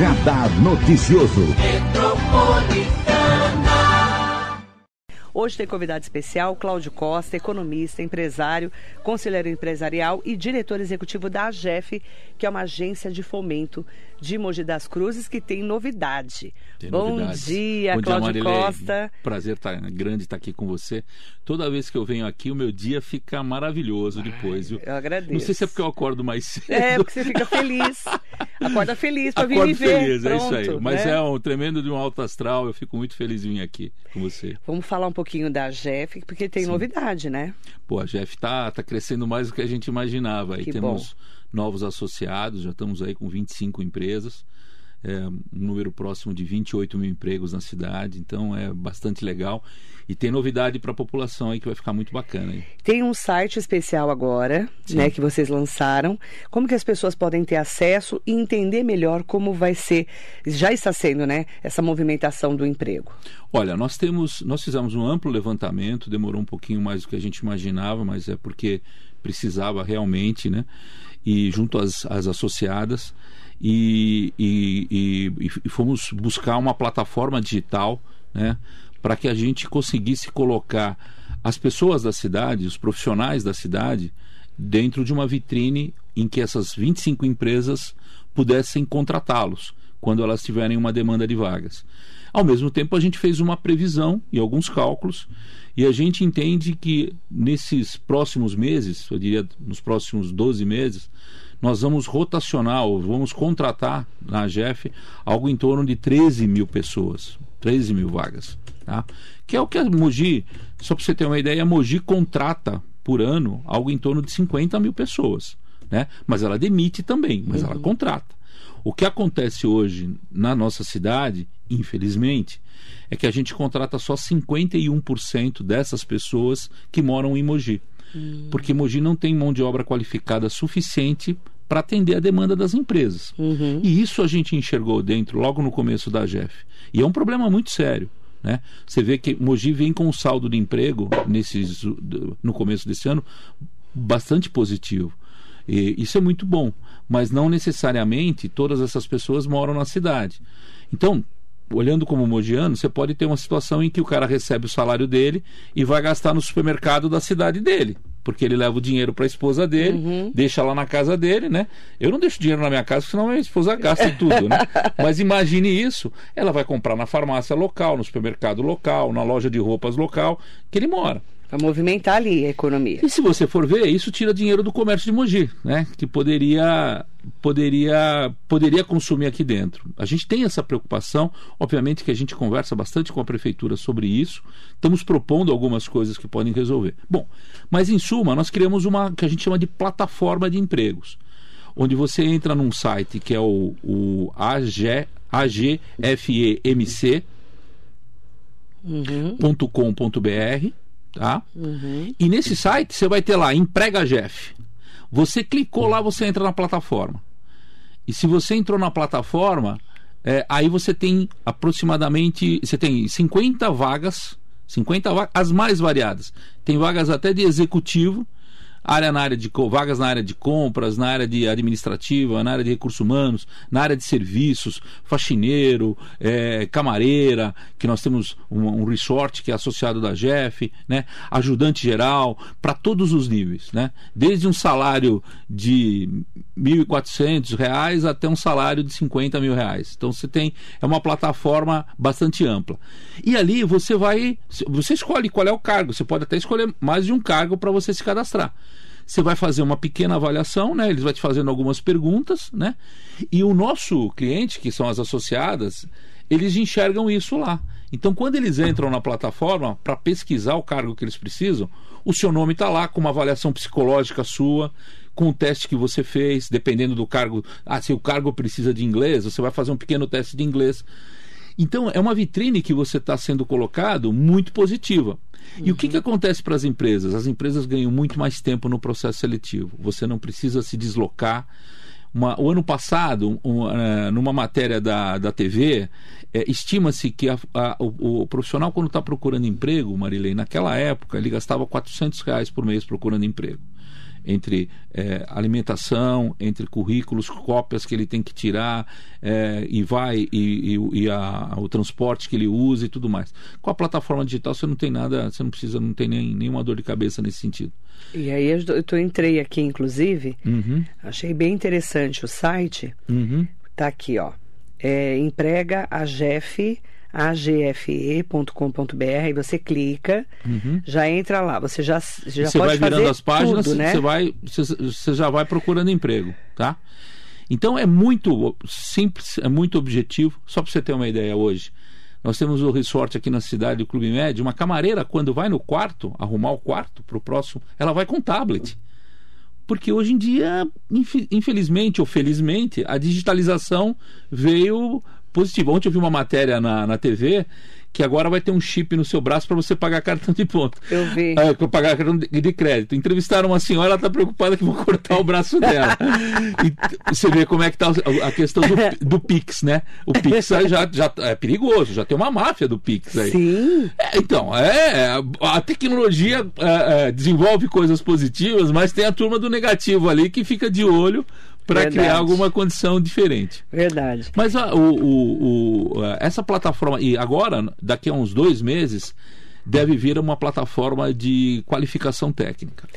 Radar Noticioso. Hoje tem convidado especial Cláudio Costa, economista, empresário, conselheiro empresarial e diretor executivo da AGEF, que é uma agência de fomento de Mogi das Cruzes, que tem novidade. Tem Bom novidades. dia, Bom Cláudio dia. Costa. Prazer tá, grande estar aqui com você. Toda vez que eu venho aqui, o meu dia fica maravilhoso depois, viu? Eu agradeço. Não sei se é porque eu acordo mais cedo. É, porque você fica feliz. Acorda feliz para vir me ver. feliz, é isso aí. Pronto, Mas né? é um tremendo de um alto astral. Eu fico muito feliz em vir aqui com você. Vamos falar um pouquinho da AGEF, porque tem novidade, né? Pô, a Jeff tá, tá crescendo mais do que a gente imaginava. Que temos novos associados, já estamos aí com 25 empresas. É, um número próximo de 28 mil empregos na cidade, então é bastante legal. E tem novidade para a população aí que vai ficar muito bacana. Aí. Tem um site especial agora, Sim. né, que vocês lançaram. Como que as pessoas podem ter acesso e entender melhor como vai ser, já está sendo, né, essa movimentação do emprego? Olha, nós temos, nós fizemos um amplo levantamento, demorou um pouquinho mais do que a gente imaginava, mas é porque precisava realmente, né? E junto às, às associadas e, e, e, e fomos buscar uma plataforma digital, né? Para que a gente conseguisse colocar as pessoas da cidade, os profissionais da cidade, dentro de uma vitrine em que essas 25 empresas pudessem contratá-los quando elas tiverem uma demanda de vagas. Ao mesmo tempo, a gente fez uma previsão e alguns cálculos, e a gente entende que nesses próximos meses, eu diria nos próximos 12 meses, nós vamos rotacionar ou vamos contratar na AGF algo em torno de 13 mil pessoas, 13 mil vagas. Tá? Que é o que a Mogi, só para você ter uma ideia, a Mogi contrata por ano algo em torno de 50 mil pessoas. Né? Mas ela demite também, mas ela contrata. O que acontece hoje na nossa cidade, infelizmente, é que a gente contrata só 51% dessas pessoas que moram em Mogi. Porque Mogi não tem mão de obra qualificada suficiente para atender a demanda das empresas. E isso a gente enxergou dentro, logo no começo da GEF. E é um problema muito sério. Né? Você vê que Mogi vem com um saldo de emprego nesses, no começo desse ano bastante positivo. E isso é muito bom, mas não necessariamente todas essas pessoas moram na cidade. Então, olhando como mogiano, você pode ter uma situação em que o cara recebe o salário dele e vai gastar no supermercado da cidade dele. Porque ele leva o dinheiro para a esposa dele, deixa lá na casa dele, né? Eu não deixo dinheiro na minha casa, senão minha esposa gasta tudo, né? Mas imagine isso: ela vai comprar na farmácia local, no supermercado local, na loja de roupas local, que ele mora. Para movimentar ali a economia. E se você for ver, isso tira dinheiro do comércio de Mogi, né? Que poderia poderia poderia consumir aqui dentro. A gente tem essa preocupação, obviamente que a gente conversa bastante com a prefeitura sobre isso. Estamos propondo algumas coisas que podem resolver. Bom, mas em suma, nós criamos uma que a gente chama de plataforma de empregos, onde você entra num site que é o, o AG, AGFEMC .com.br, tá? E nesse site você vai ter lá emprega Jeff. Você clicou lá, você entra na plataforma. E se você entrou na plataforma, é, aí você tem aproximadamente, você tem 50 vagas, 50 vagas, as mais variadas. Tem vagas até de executivo, área na área de vagas na área de compras, na área de administrativa, na área de recursos humanos, na área de serviços, faxineiro, eh, camareira, que nós temos um, um resort que é associado da GEF, né? ajudante geral, para todos os níveis, né? desde um salário de 1.400 reais até um salário de 50 mil reais. Então você tem é uma plataforma bastante ampla. E ali você vai, você escolhe qual é o cargo. Você pode até escolher mais de um cargo para você se cadastrar. Você vai fazer uma pequena avaliação, né? Eles vão te fazendo algumas perguntas, né? E o nosso cliente, que são as associadas, eles enxergam isso lá. Então, quando eles entram na plataforma para pesquisar o cargo que eles precisam, o seu nome está lá com uma avaliação psicológica sua, com o teste que você fez, dependendo do cargo. Ah, se o cargo precisa de inglês, você vai fazer um pequeno teste de inglês. Então, é uma vitrine que você está sendo colocado muito positiva. E o que, que acontece para as empresas? As empresas ganham muito mais tempo no processo seletivo. Você não precisa se deslocar. Uma- o ano passado, um, eh, numa matéria da, da TV, eh, estima-se que a- a- o, o profissional, quando está procurando emprego, Marilei, naquela época, ele gastava 400 reais por mês procurando emprego. Entre é, alimentação, entre currículos, cópias que ele tem que tirar é, e vai e, e, e a, o transporte que ele usa e tudo mais. Com a plataforma digital você não tem nada, você não precisa, não tem nem, nenhuma dor de cabeça nesse sentido. E aí eu, eu entrei aqui, inclusive, uhum. achei bem interessante o site. Uhum. Tá aqui, ó. É, emprega a Jeff agfe.com.br, aí você clica, uhum. já entra lá, você já, já você pode vai virando as páginas, tudo, né? você vai, você, você já vai procurando emprego, tá? Então é muito simples, é muito objetivo. Só para você ter uma ideia hoje, nós temos o resort aqui na cidade, do Clube Médio, uma camareira quando vai no quarto, arrumar o quarto para o próximo, ela vai com tablet. Porque hoje em dia, infelizmente ou felizmente, a digitalização veio positivo. Ontem eu vi uma matéria na, na TV que agora vai ter um chip no seu braço para você pagar cartão de ponto. Eu vi. É, para pagar cartão de, crédito. Entrevistaram uma senhora, ela está preocupada que vão cortar o braço dela. e você vê como é que está a questão do, do Pix, né? O Pix já, já é perigoso, já tem uma máfia do Pix aí. Sim. É, então, é, a tecnologia é, é, desenvolve coisas positivas, mas tem a turma do negativo ali que fica de olho para criar alguma condição diferente. Verdade. Mas o, o, o, essa plataforma, e agora, daqui a uns dois meses, deve vir uma plataforma de qualificação técnica.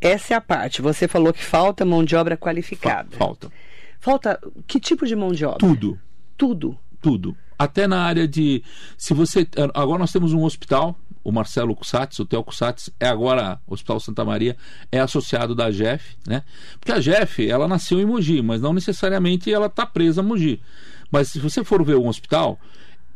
Essa é a parte. Você falou que falta mão de obra qualificada. Falta. Falta que tipo de mão de obra? Tudo. Tudo. Tudo. Até na área de. Se você. Agora nós temos um hospital o Marcelo Cussatz, o Theo Cussatz, é agora Hospital Santa Maria, é associado da GEF, né? Porque a GEF, ela nasceu em Mogi, mas não necessariamente ela está presa a Mogi. Mas se você for ver um hospital,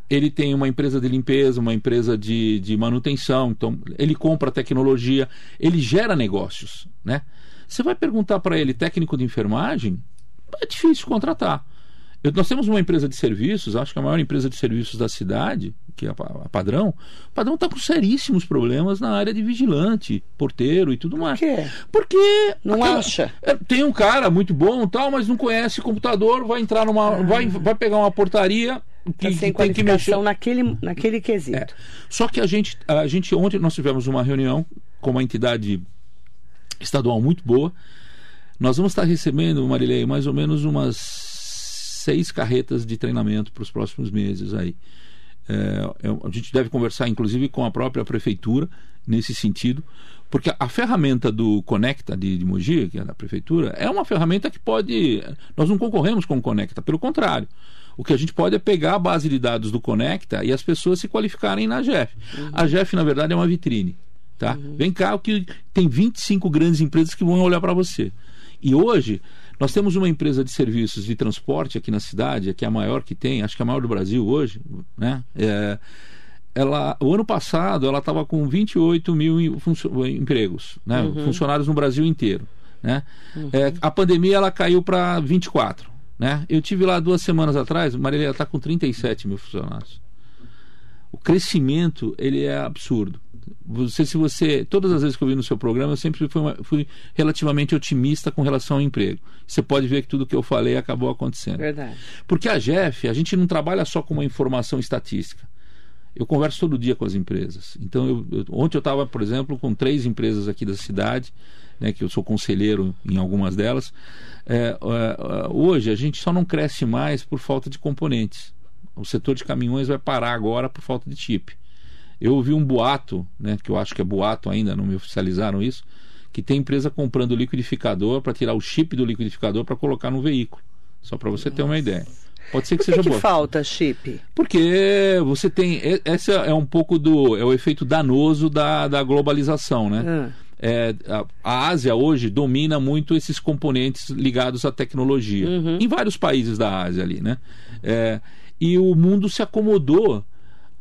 ele tem uma empresa de limpeza, uma empresa de, de manutenção, então ele compra tecnologia, ele gera negócios, né? Você vai perguntar para ele técnico de enfermagem, é difícil contratar. Eu, nós temos uma empresa de serviços, acho que a maior empresa de serviços da cidade, que é a, a Padrão. O Padrão está com seríssimos problemas na área de vigilante, porteiro e tudo mais. Por quê? Porque. Não aquela, acha? É, tem um cara muito bom tal, mas não conhece computador, vai entrar numa. Ah. Vai, vai pegar uma portaria. Que, tá sem que tem que mexer naquele, naquele quesito. É. Só que a gente, a gente. Ontem nós tivemos uma reunião com uma entidade estadual muito boa. Nós vamos estar recebendo, Marilei, mais ou menos umas seis carretas de treinamento para os próximos meses aí. É, a gente deve conversar, inclusive, com a própria prefeitura nesse sentido, porque a ferramenta do Conecta de, de Mogi, que é da prefeitura, é uma ferramenta que pode. Nós não concorremos com o Conecta, pelo contrário. O que a gente pode é pegar a base de dados do Conecta e as pessoas se qualificarem na GEF. Uhum. A GEF, na verdade, é uma vitrine. Tá? Uhum. Vem cá, que tem 25 grandes empresas que vão olhar para você. E hoje, nós temos uma empresa de serviços de transporte aqui na cidade, que é a maior que tem, acho que é a maior do Brasil hoje, né? É, ela, o ano passado ela estava com 28 mil empregos, né? Uhum. funcionários no Brasil inteiro. Né? Uhum. É, a pandemia ela caiu para 24. Né? Eu tive lá duas semanas atrás, Marília está com 37 mil funcionários. O crescimento ele é absurdo você se você todas as vezes que eu vi no seu programa eu sempre fui, uma, fui relativamente otimista com relação ao emprego. Você pode ver que tudo que eu falei acabou acontecendo. Verdade. Porque a Jeff a gente não trabalha só com uma informação estatística. Eu converso todo dia com as empresas. Então eu, eu, ontem eu estava por exemplo com três empresas aqui da cidade né, que eu sou conselheiro em algumas delas. É, é, hoje a gente só não cresce mais por falta de componentes. O setor de caminhões vai parar agora por falta de chip eu ouvi um boato, né, que eu acho que é boato ainda, não me oficializaram isso, que tem empresa comprando liquidificador para tirar o chip do liquidificador para colocar no veículo. Só para você Nossa. ter uma ideia. Pode ser que Por que seja que boa. falta chip? Porque você tem. Esse é um pouco do. É o efeito danoso da, da globalização, né? Ah. É, a, a, Ásia hoje domina muito esses componentes ligados à tecnologia. Uhum. Em vários países da Ásia ali, né? É, e o mundo se acomodou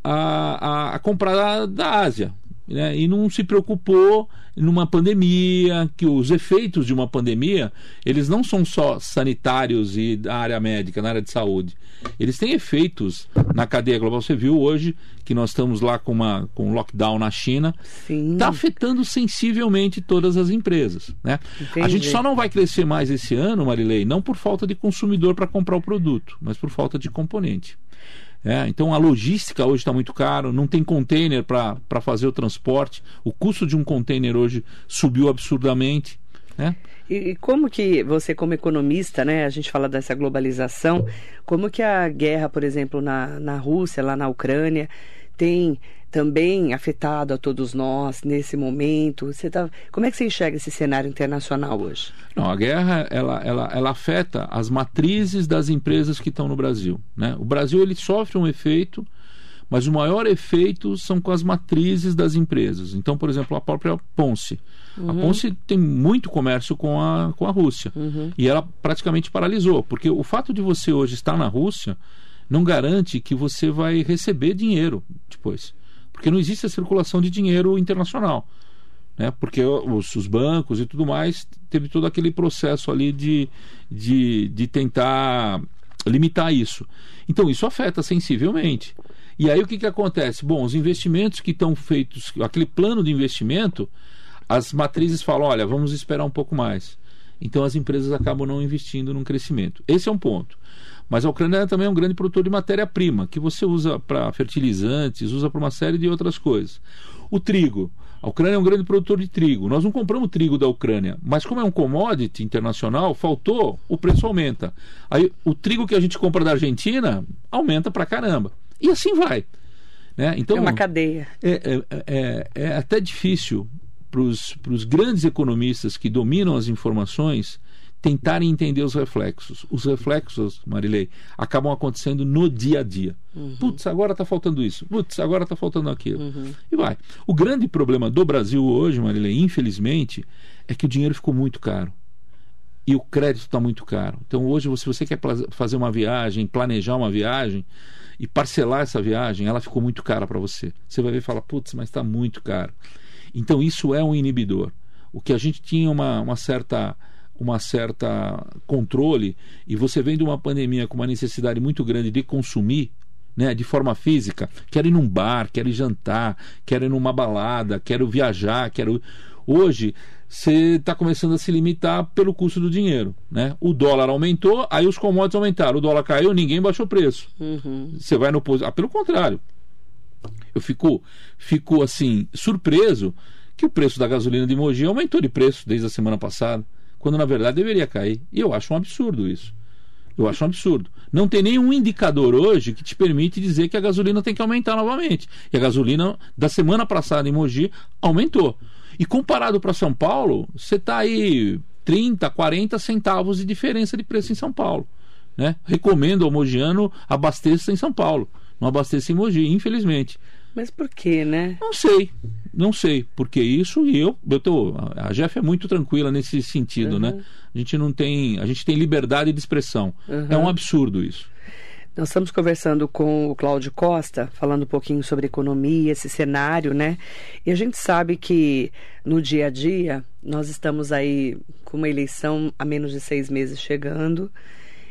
a, a, a comprar da Ásia. Né? E não se preocupou numa pandemia, que os efeitos de uma pandemia, eles não são só sanitários e da área médica, na área de saúde. Eles têm efeitos na cadeia global. Você viu hoje que nós estamos lá com, uma, com um lockdown na China. Está afetando sensivelmente todas as empresas. Né? A gente só não vai crescer mais esse ano, Marilei, não por falta de consumidor para comprar o produto, mas por falta de componente. É, então a logística hoje está muito caro, não tem container para fazer o transporte. O custo de um container hoje subiu absurdamente. Né? E como que você, como economista, né, a gente fala dessa globalização, como que a guerra, por exemplo, na, na Rússia, lá na Ucrânia, tem também afetado a todos nós nesse momento? Você tá, como é que você enxerga esse cenário internacional hoje? Não, a guerra ela, ela, ela afeta as matrizes das empresas que estão no Brasil. Né? O Brasil ele sofre um efeito, mas o maior efeito são com as matrizes das empresas. Então, por exemplo, a própria Ponce. Uhum. A Ponce tem muito comércio com a, com a Rússia. Uhum. E ela praticamente paralisou, porque o fato de você hoje estar na Rússia não garante que você vai receber dinheiro depois. Porque não existe a circulação de dinheiro internacional. Né? Porque os, os bancos e tudo mais teve todo aquele processo ali de, de, de tentar limitar isso. Então isso afeta sensivelmente. E aí o que, que acontece? Bom, os investimentos que estão feitos, aquele plano de investimento, as matrizes falam, olha, vamos esperar um pouco mais. Então as empresas acabam não investindo num crescimento. Esse é um ponto. Mas a Ucrânia também é um grande produtor de matéria-prima, que você usa para fertilizantes, usa para uma série de outras coisas. O trigo. A Ucrânia é um grande produtor de trigo. Nós não compramos trigo da Ucrânia, mas como é um commodity internacional, faltou, o preço aumenta. Aí o trigo que a gente compra da Argentina aumenta para caramba. E assim vai. Né? Então, é uma cadeia. É, é, é, é até difícil para os grandes economistas que dominam as informações tentarem entender os reflexos. Os reflexos, Marilei, acabam acontecendo no dia a dia. Uhum. Putz, agora está faltando isso. Putz, agora está faltando aquilo. Uhum. E vai. O grande problema do Brasil hoje, Marilei, infelizmente, é que o dinheiro ficou muito caro. E o crédito está muito caro. Então, hoje, se você quer fazer uma viagem, planejar uma viagem e parcelar essa viagem, ela ficou muito cara para você. Você vai ver e fala, putz, mas está muito caro. Então, isso é um inibidor. O que a gente tinha uma, uma certa uma certa controle e você vem de uma pandemia com uma necessidade muito grande de consumir né, de forma física, quero ir num bar, quero ir jantar, quero ir numa balada, quero viajar, quero hoje você está começando a se limitar pelo custo do dinheiro, né? O dólar aumentou, aí os commodities aumentaram, o dólar caiu, ninguém baixou o preço. Uhum. Você vai no ah, pelo contrário, eu fico fico assim surpreso que o preço da gasolina de Mogi aumentou de preço desde a semana passada quando na verdade deveria cair. E eu acho um absurdo isso. Eu acho um absurdo. Não tem nenhum indicador hoje que te permite dizer que a gasolina tem que aumentar novamente. E a gasolina da semana passada em Mogi aumentou. E comparado para São Paulo, você está aí 30, 40 centavos de diferença de preço em São Paulo. Né? Recomendo ao mogiano abasteça em São Paulo. Não abasteça em Mogi, infelizmente. Mas por quê, né? Não sei, não sei porque isso e eu, eu tô, a Jeff é muito tranquila nesse sentido, uhum. né? A gente não tem, a gente tem liberdade de expressão. Uhum. É um absurdo isso. Nós estamos conversando com o Cláudio Costa, falando um pouquinho sobre economia, esse cenário, né? E a gente sabe que no dia a dia nós estamos aí com uma eleição a menos de seis meses chegando.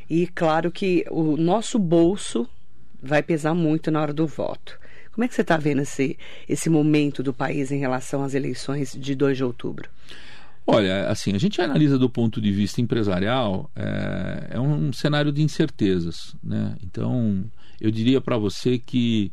E claro que o nosso bolso vai pesar muito na hora do voto. Como é que você está vendo esse, esse momento do país em relação às eleições de 2 de outubro? Olha, assim, a gente analisa do ponto de vista empresarial, é, é um cenário de incertezas, né? Então, eu diria para você que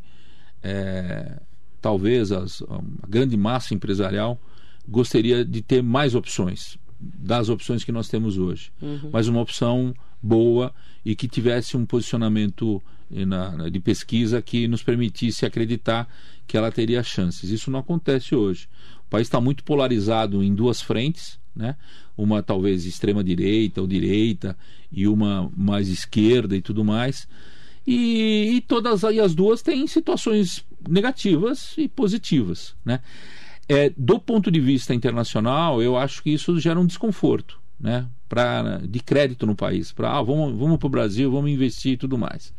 é, talvez as, a grande massa empresarial gostaria de ter mais opções das opções que nós temos hoje, uhum. mas uma opção boa e que tivesse um posicionamento na, de pesquisa que nos permitisse acreditar que ela teria chances. Isso não acontece hoje. O país está muito polarizado em duas frentes, né? uma talvez extrema direita ou direita e uma mais esquerda e tudo mais. E, e todas as duas têm situações negativas e positivas. Né? É, do ponto de vista internacional, eu acho que isso gera um desconforto né? Pra, de crédito no país. Para ah, vamos, vamos para o Brasil, vamos investir e tudo mais.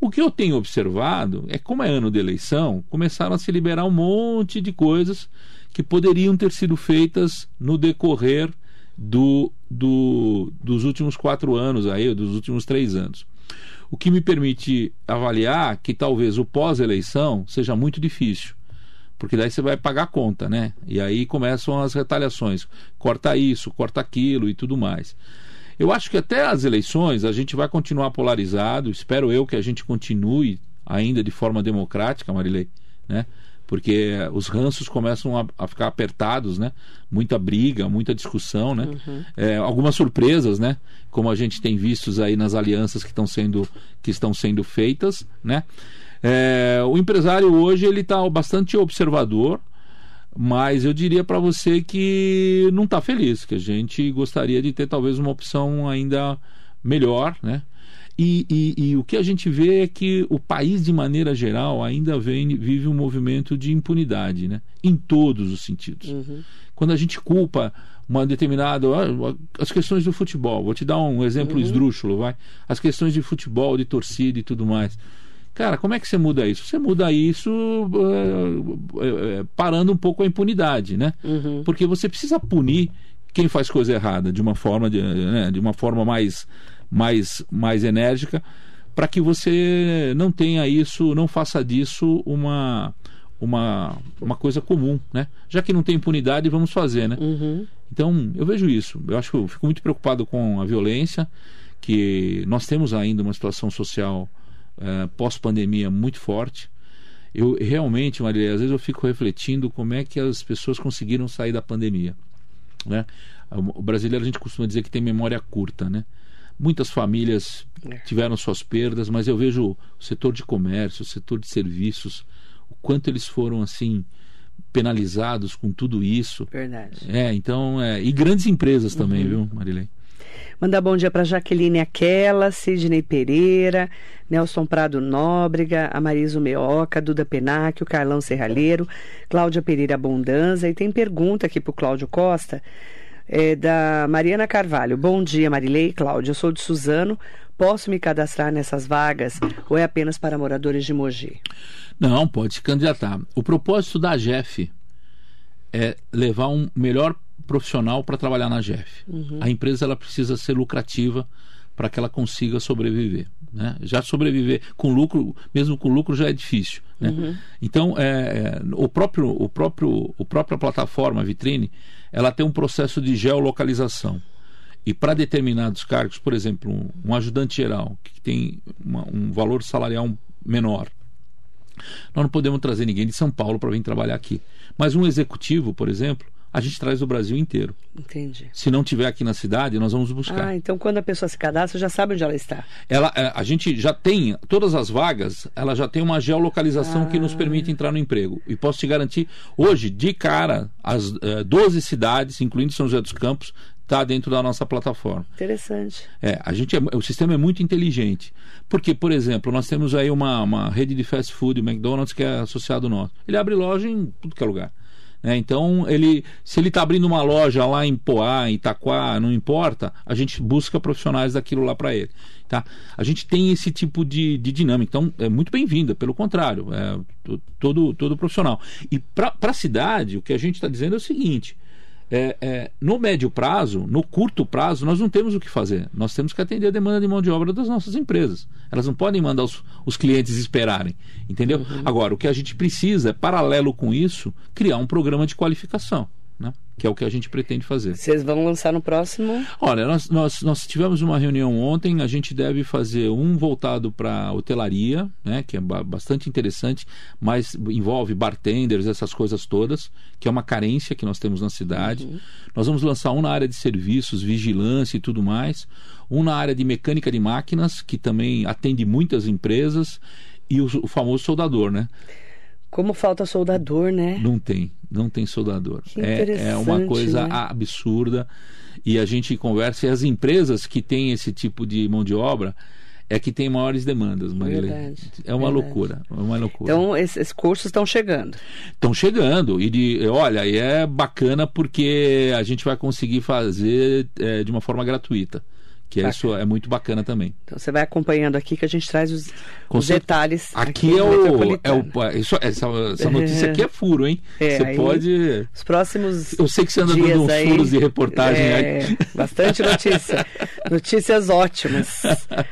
O que eu tenho observado é como é ano de eleição, começaram a se liberar um monte de coisas que poderiam ter sido feitas no decorrer do, do, dos últimos quatro anos, aí, dos últimos três anos. O que me permite avaliar que talvez o pós-eleição seja muito difícil. Porque daí você vai pagar a conta, né? E aí começam as retaliações. Corta isso, corta aquilo e tudo mais. Eu acho que até as eleições a gente vai continuar polarizado. Espero eu que a gente continue ainda de forma democrática, Marilei, né? porque os ranços começam a, a ficar apertados, né? Muita briga, muita discussão, né? Uhum. É, algumas surpresas, né? Como a gente tem vistos aí nas alianças que estão sendo que estão sendo feitas, né? É, o empresário hoje ele está bastante observador, mas eu diria para você que não está feliz, que a gente gostaria de ter talvez uma opção ainda melhor, né? E, e, e, o que a gente vê é que o país, de maneira geral, ainda vem, vive um movimento de impunidade, né? em todos os sentidos. Uhum. Quando a gente culpa uma determinada. Ah, as questões do futebol, vou te dar um exemplo uhum. esdrúxulo, vai. As questões de futebol, de torcida e tudo mais. Cara, como é que você muda isso? Você muda isso é, é, parando um pouco a impunidade, né? Uhum. Porque você precisa punir quem faz coisa errada de uma forma, de, né, de uma forma mais, mais, mais enérgica, para que você não tenha isso, não faça disso uma, uma, uma coisa comum, né? Já que não tem impunidade, vamos fazer, né? Uhum. Então, eu vejo isso. Eu acho que eu fico muito preocupado com a violência, que nós temos ainda uma situação social uh, pós-pandemia muito forte. Eu realmente, Maria, às vezes eu fico refletindo como é que as pessoas conseguiram sair da pandemia. Né? O brasileiro a gente costuma dizer que tem memória curta, né? Muitas famílias é. tiveram suas perdas, mas eu vejo o setor de comércio, o setor de serviços, o quanto eles foram assim penalizados com tudo isso. Verdade. É, então, é, e grandes empresas também, uhum. viu, Marilei? Mandar bom dia para Jaqueline Aquela, Sidney Pereira, Nelson Prado Nóbrega, a Marisa Meoca, Duda Penac, o Carlão Serralheiro, Cláudia Pereira Abundanza. E tem pergunta aqui para o Cláudio Costa, é, da Mariana Carvalho. Bom dia, Marilei e Cláudia. Eu sou de Suzano. Posso me cadastrar nessas vagas ou é apenas para moradores de Mogi? Não, pode se candidatar. O propósito da GEF é levar um melhor profissional para trabalhar na GEF. Uhum. A empresa ela precisa ser lucrativa para que ela consiga sobreviver. Né? Já sobreviver com lucro, mesmo com lucro, já é difícil. Né? Uhum. Então, é, é, o próprio, o próprio, o própria plataforma vitrine, ela tem um processo de geolocalização. E para determinados cargos, por exemplo, um, um ajudante geral que tem uma, um valor salarial menor, nós não podemos trazer ninguém de São Paulo para vir trabalhar aqui. Mas um executivo, por exemplo, a gente traz do Brasil inteiro. Entendi. Se não tiver aqui na cidade, nós vamos buscar. Ah, então quando a pessoa se cadastra, já sabe onde ela está. Ela, é, a gente já tem, todas as vagas, ela já tem uma geolocalização ah. que nos permite entrar no emprego. E posso te garantir, hoje, de cara, as é, 12 cidades, incluindo São José dos Campos, está dentro da nossa plataforma. Interessante. É, a gente é, o sistema é muito inteligente. Porque, por exemplo, nós temos aí uma, uma rede de fast food, o McDonald's, que é associado nosso. Ele abre loja em tudo que é lugar. Né? Então, ele, se ele está abrindo uma loja lá em Poá, em Itaquá, não importa, a gente busca profissionais daquilo lá para ele. Tá? A gente tem esse tipo de, de dinâmica. Então, é muito bem-vinda, pelo contrário, é, todo, todo profissional. E para a cidade, o que a gente está dizendo é o seguinte: é, é, no médio prazo, no curto prazo, nós não temos o que fazer. Nós temos que atender a demanda de mão de obra das nossas empresas. Elas não podem mandar os, os clientes esperarem. Entendeu? Uhum. Agora, o que a gente precisa é, paralelo com isso, criar um programa de qualificação? Que é o que a gente pretende fazer. Vocês vão lançar no próximo? Olha, nós, nós, nós tivemos uma reunião ontem, a gente deve fazer um voltado para hotelaria, né? que é bastante interessante, mas envolve bartenders, essas coisas todas, que é uma carência que nós temos na cidade. Uhum. Nós vamos lançar um na área de serviços, vigilância e tudo mais, um na área de mecânica de máquinas, que também atende muitas empresas, e o, o famoso soldador, né? Como falta soldador, né? Não tem, não tem soldador. É, é uma coisa né? absurda. E a gente conversa, e as empresas que têm esse tipo de mão de obra é que tem maiores demandas, Marília. É uma verdade. loucura, é uma loucura. Então, esses cursos estão chegando. Estão chegando. E de, olha, e é bacana porque a gente vai conseguir fazer é, de uma forma gratuita que é isso é muito bacana também. Então você vai acompanhando aqui que a gente traz os, os detalhes. Aqui, aqui é, o, é o isso, essa, essa notícia aqui é furo, hein? É, você pode. Os próximos. Eu sei que você anda dando uns aí, furos de reportagem é, aí. Bastante notícia. Notícias ótimas.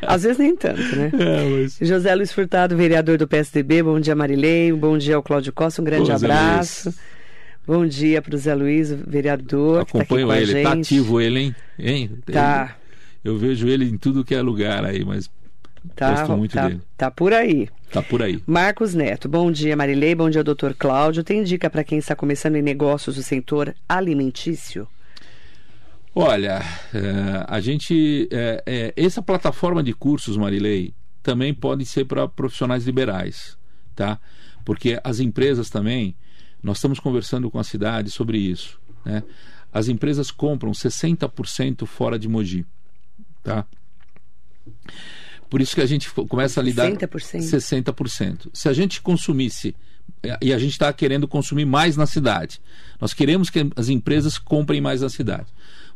Às vezes nem tanto, né? É, mas... José Luiz Furtado, vereador do PSDB. Bom dia, Marilei. Bom dia ao Cláudio Costa. Um grande abraço. Bom dia para o Zé Luiz, vereador. Acompanho tá ele, tá ativo ele, hein? hein? Tá. Eu vejo ele em tudo que é lugar aí, mas Tá, Gosto muito tá, dele. tá por aí. Tá por aí. Marcos Neto, bom dia Marilei, bom dia doutor Cláudio. Tem dica para quem está começando em negócios do setor alimentício? Olha, é, a gente. É, é, essa plataforma de cursos, Marilei, também pode ser para profissionais liberais, tá? Porque as empresas também, nós estamos conversando com a cidade sobre isso, né? As empresas compram 60% fora de Mogi, tá? Por isso que a gente começa a lidar 60%. 60%. Se a gente consumisse e a gente está querendo consumir mais na cidade, nós queremos que as empresas comprem mais na cidade.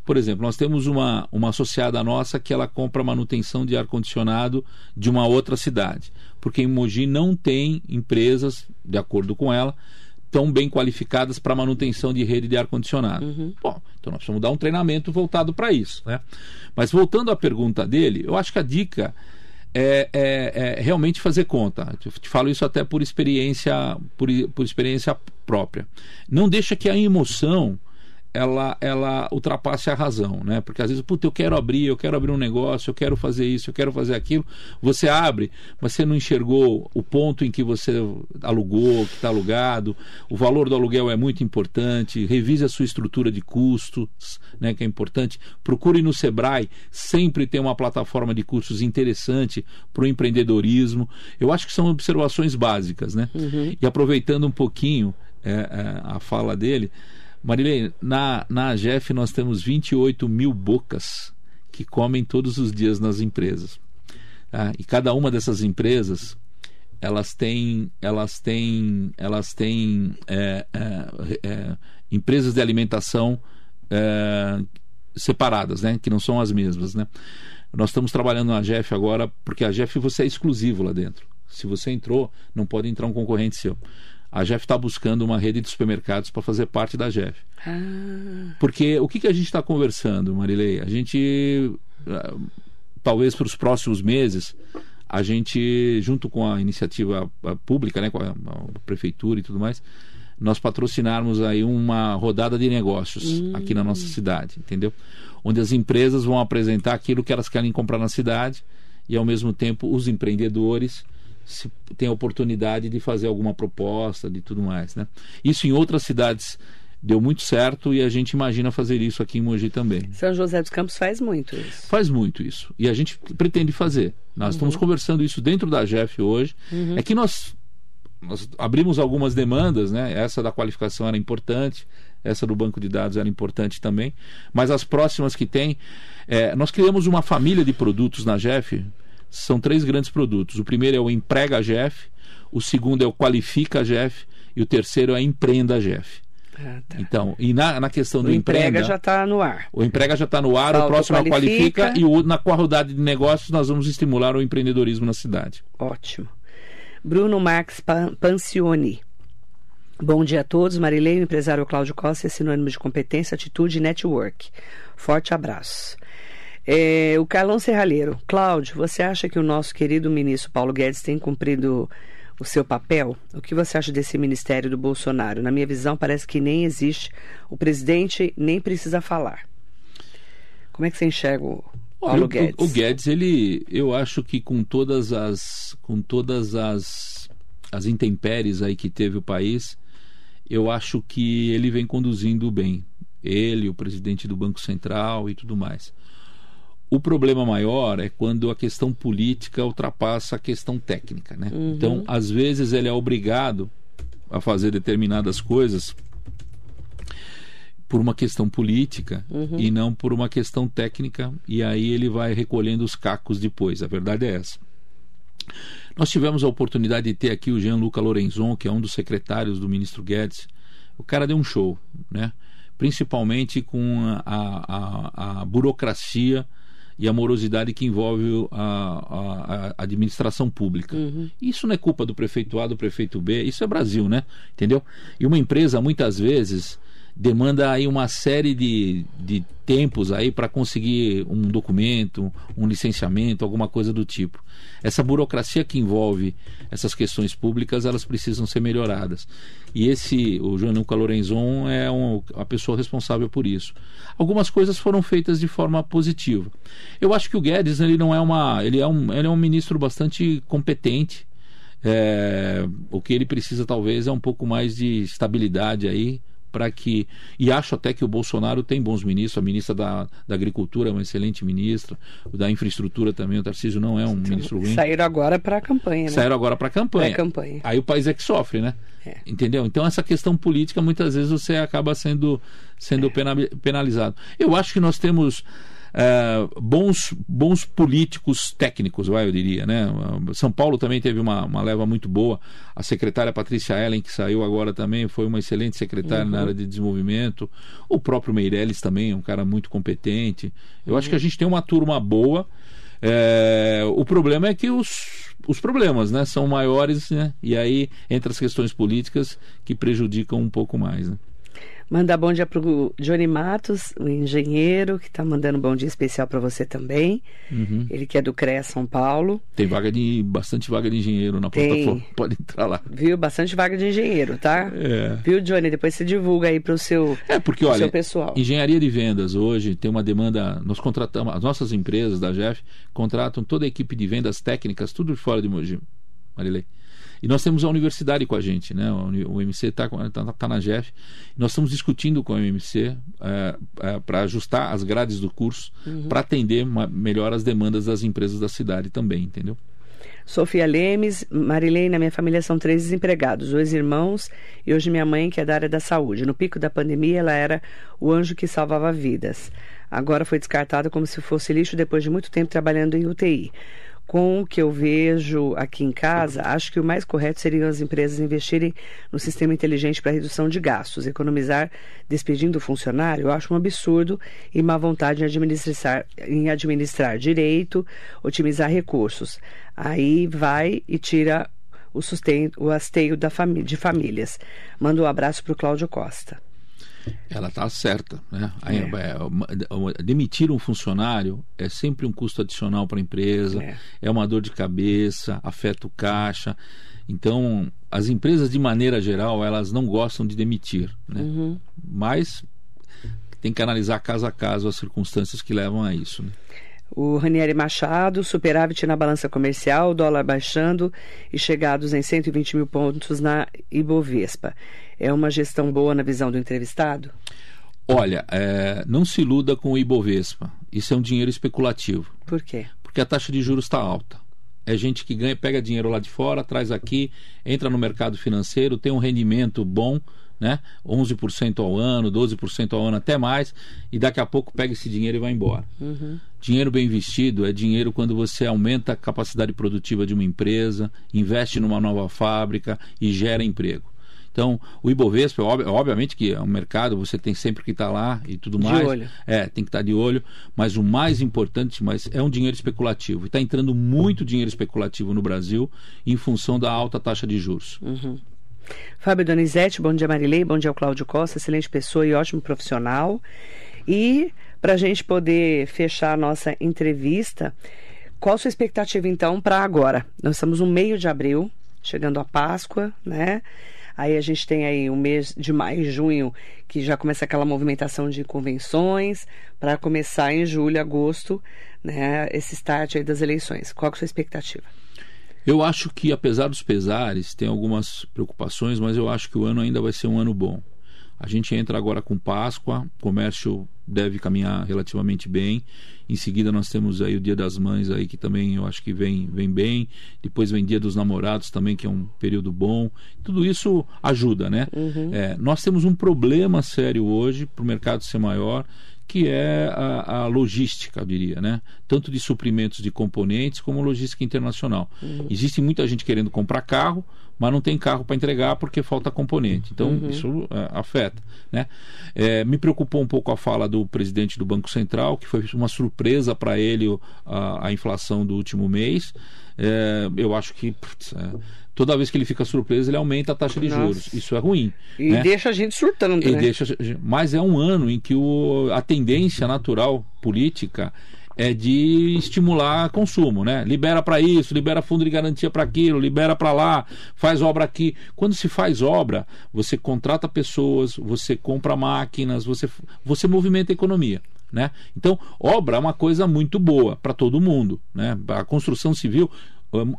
Por exemplo, nós temos uma, uma associada nossa que ela compra manutenção de ar-condicionado de uma outra cidade. Porque em Mogi não tem empresas, de acordo com ela, tão bem qualificadas para manutenção de rede de ar-condicionado. Uhum. Bom, então nós precisamos dar um treinamento voltado para isso. Né? Mas voltando à pergunta dele, eu acho que a dica é, é, é, realmente fazer conta. Eu te falo isso até por experiência, por, por experiência própria. Não deixa que a emoção ela, ela ultrapasse a razão, né? Porque às vezes, puta, eu quero abrir, eu quero abrir um negócio, eu quero fazer isso, eu quero fazer aquilo. Você abre, mas você não enxergou o ponto em que você alugou, que está alugado. O valor do aluguel é muito importante. Revise a sua estrutura de custos, né? Que é importante. Procure no Sebrae sempre ter uma plataforma de cursos interessante para o empreendedorismo. Eu acho que são observações básicas, né? Uhum. E aproveitando um pouquinho é, é, a fala dele. Marilei, na, na AGEF nós temos 28 mil bocas que comem todos os dias nas empresas. Tá? E cada uma dessas empresas elas têm elas têm elas têm é, é, é, empresas de alimentação é, separadas, né? Que não são as mesmas, né? Nós estamos trabalhando na GEF agora porque a GEF você é exclusivo lá dentro. Se você entrou, não pode entrar um concorrente seu a GEF está buscando uma rede de supermercados para fazer parte da GEF. Ah. Porque o que, que a gente está conversando, Marilei? A gente, talvez para os próximos meses, a gente, junto com a iniciativa pública, né, com a, a prefeitura e tudo mais, nós patrocinarmos aí uma rodada de negócios hum. aqui na nossa cidade, entendeu? Onde as empresas vão apresentar aquilo que elas querem comprar na cidade e, ao mesmo tempo, os empreendedores se tem a oportunidade de fazer alguma proposta, de tudo mais, né? Isso em outras cidades deu muito certo e a gente imagina fazer isso aqui em Mogi também. São José dos Campos faz muito isso. Faz muito isso. E a gente pretende fazer. Nós uhum. estamos conversando isso dentro da GEF hoje. Uhum. É que nós, nós abrimos algumas demandas, né? Essa da qualificação era importante, essa do banco de dados era importante também. Mas as próximas que tem, é, nós criamos uma família de produtos na GEF são três grandes produtos. O primeiro é o Emprega GF, o segundo é o Qualifica GF e o terceiro é Empreenda GF. Ah, tá. Então, e na, na questão do o emprega, emprega já está no ar. O emprega já está no ar, Falta o próximo qualifica. é o qualifica e o, na rodada de negócios nós vamos estimular o empreendedorismo na cidade. Ótimo. Bruno Max Pancioni. Bom dia a todos. Marilei, empresário Cláudio Costa é sinônimo de competência, atitude e network. Forte abraço. É, o Carlão Serralheiro. Cláudio, você acha que o nosso querido ministro Paulo Guedes tem cumprido o seu papel? O que você acha desse ministério do Bolsonaro? Na minha visão, parece que nem existe. O presidente nem precisa falar. Como é que você enxerga o Paulo o, Guedes? O, o, Guedes, ele, eu acho que com todas as, com todas as, as intempéries aí que teve o país, eu acho que ele vem conduzindo bem. Ele, o presidente do Banco Central e tudo mais. O problema maior é quando a questão política ultrapassa a questão técnica. Né? Uhum. Então, às vezes, ele é obrigado a fazer determinadas coisas por uma questão política uhum. e não por uma questão técnica, e aí ele vai recolhendo os cacos depois. A verdade é essa. Nós tivemos a oportunidade de ter aqui o Jean-Luca Lorenzon, que é um dos secretários do ministro Guedes. O cara deu um show, né? principalmente com a, a, a burocracia e a morosidade que envolve a, a, a administração pública. Uhum. Isso não é culpa do prefeito A, do prefeito B, isso é Brasil, né? Entendeu? E uma empresa, muitas vezes, demanda aí uma série de, de tempos aí para conseguir um documento, um licenciamento, alguma coisa do tipo. Essa burocracia que envolve essas questões públicas, elas precisam ser melhoradas. E esse, o João Luca Lorenzon é um, a pessoa responsável por isso. Algumas coisas foram feitas de forma positiva. Eu acho que o Guedes ele não é uma, ele é um, ele é um ministro bastante competente. É, o que ele precisa talvez é um pouco mais de estabilidade aí para que. E acho até que o Bolsonaro tem bons ministros, a ministra da, da Agricultura é uma excelente ministra, o da Infraestrutura também, o Tarcísio não é um então, ministro ruim. Saíram agora para a campanha, né? Saíram agora para a campanha. campanha. Aí o país é que sofre, né? É. Entendeu? Então essa questão política muitas vezes você acaba sendo, sendo é. penalizado. Eu acho que nós temos uh, bons, bons políticos técnicos, vai, eu diria. Né? São Paulo também teve uma, uma leva muito boa. A secretária Patrícia Ellen, que saiu agora também, foi uma excelente secretária uhum. na área de desenvolvimento. O próprio Meirelles também é um cara muito competente. Eu uhum. acho que a gente tem uma turma boa. É, o problema é que os, os problemas né, são maiores, né, e aí entra as questões políticas que prejudicam um pouco mais. Né? Mandar bom dia pro Johnny Matos, o engenheiro, que está mandando um bom dia especial para você também. Uhum. Ele que é do CREA São Paulo. Tem vaga de bastante vaga de engenheiro na Tem. plataforma. Pode entrar lá. Viu? Bastante vaga de engenheiro, tá? É. Viu, Johnny? Depois você divulga aí para o seu, é porque, olha, seu pessoal. Engenharia de vendas hoje tem uma demanda. Nós contratamos, as nossas empresas da Jeff contratam toda a equipe de vendas técnicas, tudo fora de Mogi. Marilei. E nós temos a universidade com a gente, né? O MC está tá, tá na GEF. Nós estamos discutindo com a UMC é, é, para ajustar as grades do curso uhum. para atender uma, melhor as demandas das empresas da cidade também, entendeu? Sofia Lemes, Marilene, na minha família são três desempregados, dois irmãos e hoje minha mãe, que é da área da saúde. No pico da pandemia, ela era o anjo que salvava vidas. Agora foi descartada como se fosse lixo depois de muito tempo trabalhando em UTI com o que eu vejo aqui em casa, acho que o mais correto seria as empresas investirem no sistema inteligente para redução de gastos. Economizar despedindo o funcionário, eu acho um absurdo e má vontade em administrar, em administrar direito, otimizar recursos. Aí vai e tira o sustento, o hasteio da de famílias. Manda um abraço para o Cláudio Costa. Ela está certa. Né? É. É, demitir um funcionário é sempre um custo adicional para a empresa, é. é uma dor de cabeça, afeta o caixa. Então, as empresas, de maneira geral, elas não gostam de demitir. Né? Uhum. Mas tem que analisar caso a caso as circunstâncias que levam a isso. Né? O Ranieri Machado, superávit na balança comercial, dólar baixando e chegados em 120 mil pontos na Ibovespa. É uma gestão boa na visão do entrevistado? Olha, é, não se iluda com o Ibovespa. Isso é um dinheiro especulativo. Por quê? Porque a taxa de juros está alta. É gente que ganha, pega dinheiro lá de fora, traz aqui, entra no mercado financeiro, tem um rendimento bom, né? 11% ao ano, 12% ao ano, até mais, e daqui a pouco pega esse dinheiro e vai embora. Uhum. Dinheiro bem investido é dinheiro quando você aumenta a capacidade produtiva de uma empresa, investe numa nova fábrica e gera emprego. Então, o Ibovespa, obviamente que é um mercado, você tem sempre que estar tá lá e tudo mais. De olho. É, tem que estar tá de olho. Mas o mais importante mas é um dinheiro especulativo. E está entrando muito dinheiro especulativo no Brasil em função da alta taxa de juros. Uhum. Fábio Donizete, bom dia Marilei, bom dia ao Cláudio Costa, excelente pessoa e ótimo profissional. E para a gente poder fechar a nossa entrevista, qual a sua expectativa então para agora? Nós estamos no meio de abril, chegando a Páscoa, né? Aí a gente tem aí o mês de maio e junho, que já começa aquela movimentação de convenções, para começar em julho, agosto, né, esse start aí das eleições. Qual é a sua expectativa? Eu acho que, apesar dos pesares, tem algumas preocupações, mas eu acho que o ano ainda vai ser um ano bom. A gente entra agora com Páscoa, o comércio deve caminhar relativamente bem. Em seguida nós temos aí o Dia das Mães aí que também eu acho que vem, vem bem. Depois vem Dia dos Namorados também que é um período bom. Tudo isso ajuda, né? Uhum. É, nós temos um problema sério hoje para o mercado ser maior que é a, a, logística, eu diria, né? Tanto de suprimentos de componentes como logística internacional. Uhum. Existe muita gente querendo comprar carro, mas não tem carro para entregar porque falta componente. Então uhum. isso é, afeta, né? É, me preocupou um pouco a fala do presidente do Banco Central, que foi uma surpresa para ele a, a, inflação do último mês. É, eu acho que putz, é, toda vez que ele fica surpreso, ele aumenta a taxa de Nossa. juros. Isso é ruim. E né? deixa a gente surtando, E né? deixa, mas é um ano em que o, a tendência natural política é de estimular consumo, né? Libera para isso, libera fundo de garantia para aquilo, libera para lá, faz obra aqui. Quando se faz obra, você contrata pessoas, você compra máquinas, você, você movimenta a economia. Né? Então, obra é uma coisa muito boa para todo mundo. Né? A construção civil,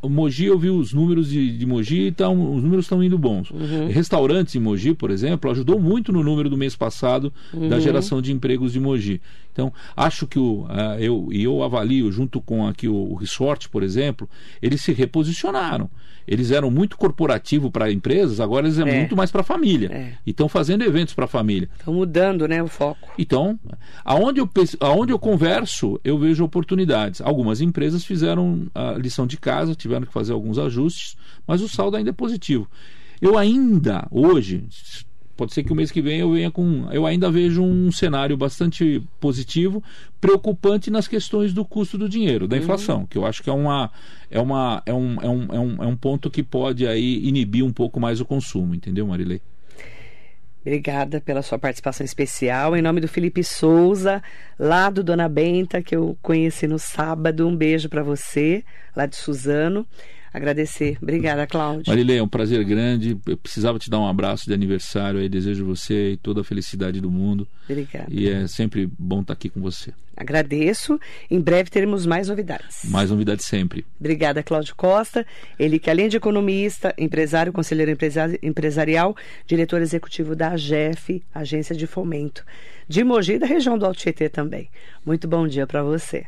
Mogi, eu vi os números de, de Mogi, então, os números estão indo bons. Uhum. Restaurantes em Mogi, por exemplo, ajudou muito no número do mês passado uhum. da geração de empregos de Mogi. Então, acho que o, uh, eu, e eu avalio, junto com aqui o, o Resort, por exemplo, eles se reposicionaram. Eles eram muito corporativo para empresas, agora eles é, é. muito mais para a família. É. E estão fazendo eventos para a família. Estão mudando né, o foco. Então, aonde eu, aonde eu converso, eu vejo oportunidades. Algumas empresas fizeram a lição de casa, tiveram que fazer alguns ajustes, mas o saldo ainda é positivo. Eu ainda, hoje, pode ser que o mês que vem eu venha com. Eu ainda vejo um cenário bastante positivo, preocupante nas questões do custo do dinheiro, da inflação, uhum. que eu acho que é, uma, é, uma, é, um, é, um, é, um, é um ponto que pode aí inibir um pouco mais o consumo, entendeu, Marilei? Obrigada pela sua participação especial. Em nome do Felipe Souza, lá do Dona Benta, que eu conheci no sábado. Um beijo para você, lá de Suzano agradecer. Obrigada, Cláudio. Marilei, é um prazer grande. Eu precisava te dar um abraço de aniversário aí. Desejo você toda a felicidade do mundo. Obrigada. E é sempre bom estar aqui com você. Agradeço. Em breve teremos mais novidades. Mais novidades sempre. Obrigada, Cláudio Costa. Ele que, além de economista, empresário, conselheiro empresarial, diretor executivo da AGEF, Agência de Fomento, de Mogi da região do Alto Tietê também. Muito bom dia para você.